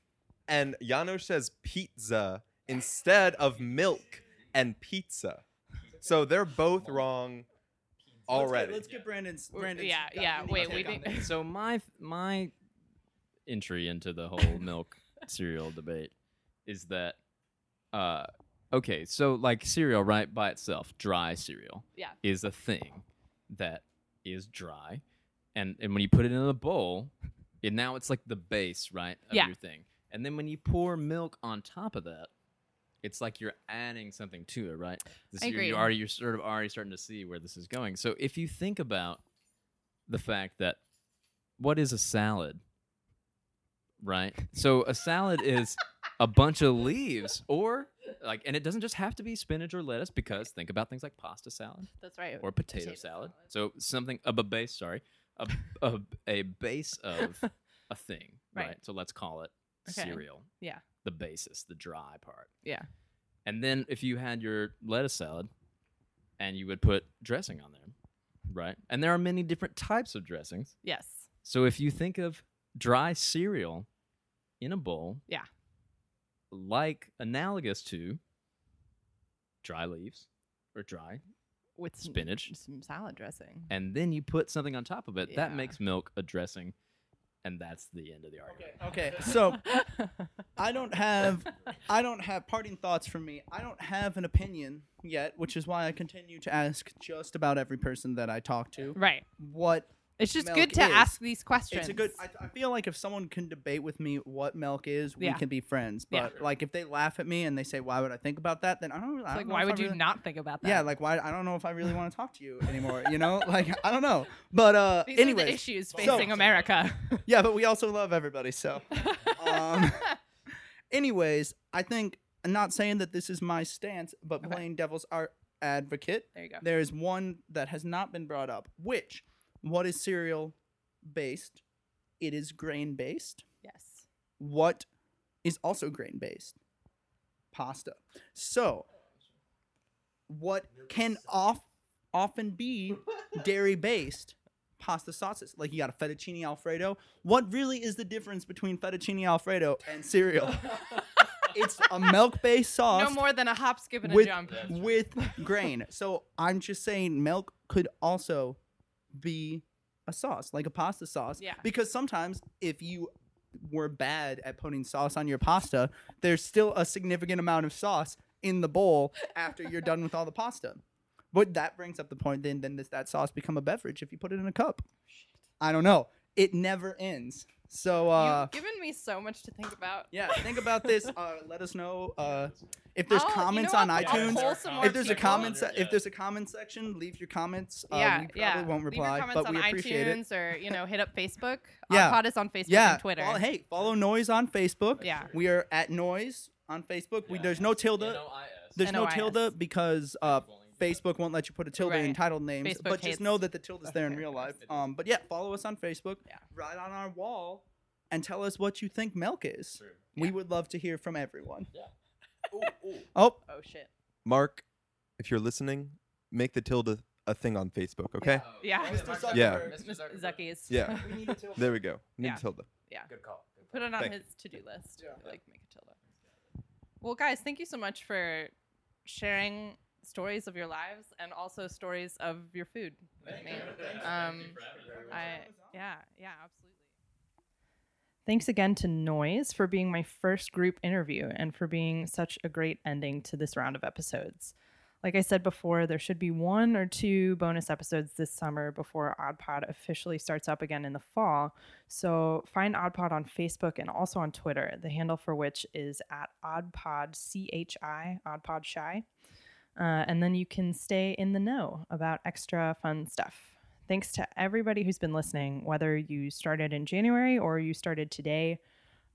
and Janos says pizza instead of milk and pizza. So they're both wrong already. Let's get Brandon's. W- Brandon's yeah, yeah, wait, we didn't- (laughs) so my my entry into the whole (laughs) milk cereal debate is that uh okay so like cereal right by itself dry cereal Yeah. is a thing that is dry and and when you put it in a bowl it now it's like the base right of Yeah. your thing and then when you pour milk on top of that it's like you're adding something to it right this, I you're, agree. you're already you're sort of already starting to see where this is going so if you think about the fact that what is a salad right so a salad is a bunch of leaves or like and it doesn't just have to be spinach or lettuce because think about things like pasta salad That's right. or potato, Potato salad. salad. So something a base, sorry, a, a, a base of (laughs) a thing, Right. right. So let's call it Okay. cereal. Yeah. The basis, the dry part. Yeah. And then if you had your lettuce salad and you would put dressing on there, right? And there are many different types of dressings. Yes. So if you think of dry cereal in a bowl, Yeah. like analogous to dry leaves or dry With Spinach. some salad dressing. and then you put something on top of it, that makes milk a dressing, and that's the end of the argument. Okay, (laughs) so (laughs) I don't have I don't have parting thoughts from me. I don't have an opinion yet, which is why I continue to ask just about every person that I talk to right. what It's just Milk good to is- ask these questions. it's a good. I, I feel like if someone can debate with me what milk is, we Yeah. can be friends. Yeah. But like if they laugh at me and they say, "Why would I think about that?" Then I don't. I It's don't like, know why if I would you really- not think about that? Yeah, like why? I don't know if I really want to talk to you anymore. You know, like (laughs) I don't know. But uh, These are anyways, the issues so- facing America. (laughs) yeah, but we also love everybody. So, um, (laughs) anyways, I think I'm not saying that this is my stance, but Okay. playing devil's art advocate, there you go. there is one that has not been brought up. Which, what is cereal based? It is grain based. Yes. What is also grain based? Pasta. So, what can off, often be (laughs) dairy based? Pasta sauces. Like you got a fettuccine alfredo. What really is the difference between fettuccine alfredo and cereal? (laughs) it's a milk based sauce No more than a hop, skip, and a with jump. with grain. So I'm just saying milk could also be a sauce, like a pasta sauce. Yeah. Because sometimes if you were bad at putting sauce on your pasta, there's still a significant amount of sauce in the bowl after you're done with all the pasta. But that brings up the point then then does that sauce become a beverage if you put it in a cup? Shit. I don't know. It never ends. So uh You've given me so much to think about. yeah, think about this. Uh, let us know uh, if there's I'll- you know comments what? on I'll iTunes. poll some more If there's a people. comment, se- if there's a comment section, leave your comments. Uh, yeah, we probably yeah. won't Leave your reply, comments but we on appreciate it. iTunes or you know hit up Facebook. (laughs) Yeah. Oddpod is on Facebook Yeah, and Twitter. follow- hey, follow Nois on Facebook. Yeah. we are at Nois on Facebook. We, there's no tilde. There's no NOIS. tilde because uh, Facebook won't let you put a tilde in Right. title names. Facebook but just know that the tilde is there in real life. Um, but yeah, follow us on Facebook. Yeah. Write on our wall and tell us what you think milk is. We Yeah. would love to hear from everyone. (laughs) Ooh, ooh. Oh, Oh shit. Mark, if you're listening, make the tilde a thing on Facebook, okay? Yeah. Mr. Yeah. Zuckerberg. Zuckies. Yeah. (laughs) We need a tilde. There we go. Need Yeah. a tilde. Yeah. Good call. Put it on Thank- his to-do list. Yeah. Like make a tilde. Well, guys, thank you so much for sharing stories of your lives and also stories of your food with me. Um, I yeah, yeah, absolutely. Thanks again to Nois for being my first group interview and for being such a great ending to this round of episodes. Like I said before, there should be one or two bonus episodes this summer before OddPod officially starts up again in the fall. So find OddPod on Facebook and also on Twitter, the handle for which is at OddPod CHI, OddPod Shy. Uh, and then you can stay in the know about extra fun stuff. Thanks to everybody who's been listening, whether you started in January or you started today.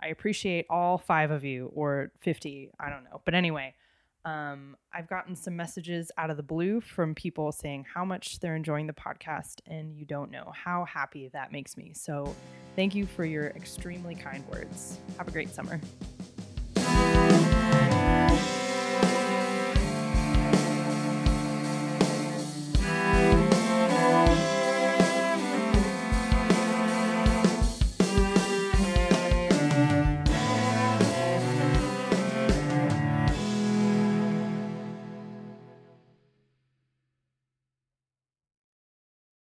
I appreciate all five of you or 50, I don't know. But anyway, um, I've gotten some messages out of the blue from people saying how much they're enjoying the podcast, and you don't know how happy that makes me. So, thank you for your extremely kind words. Have a great summer.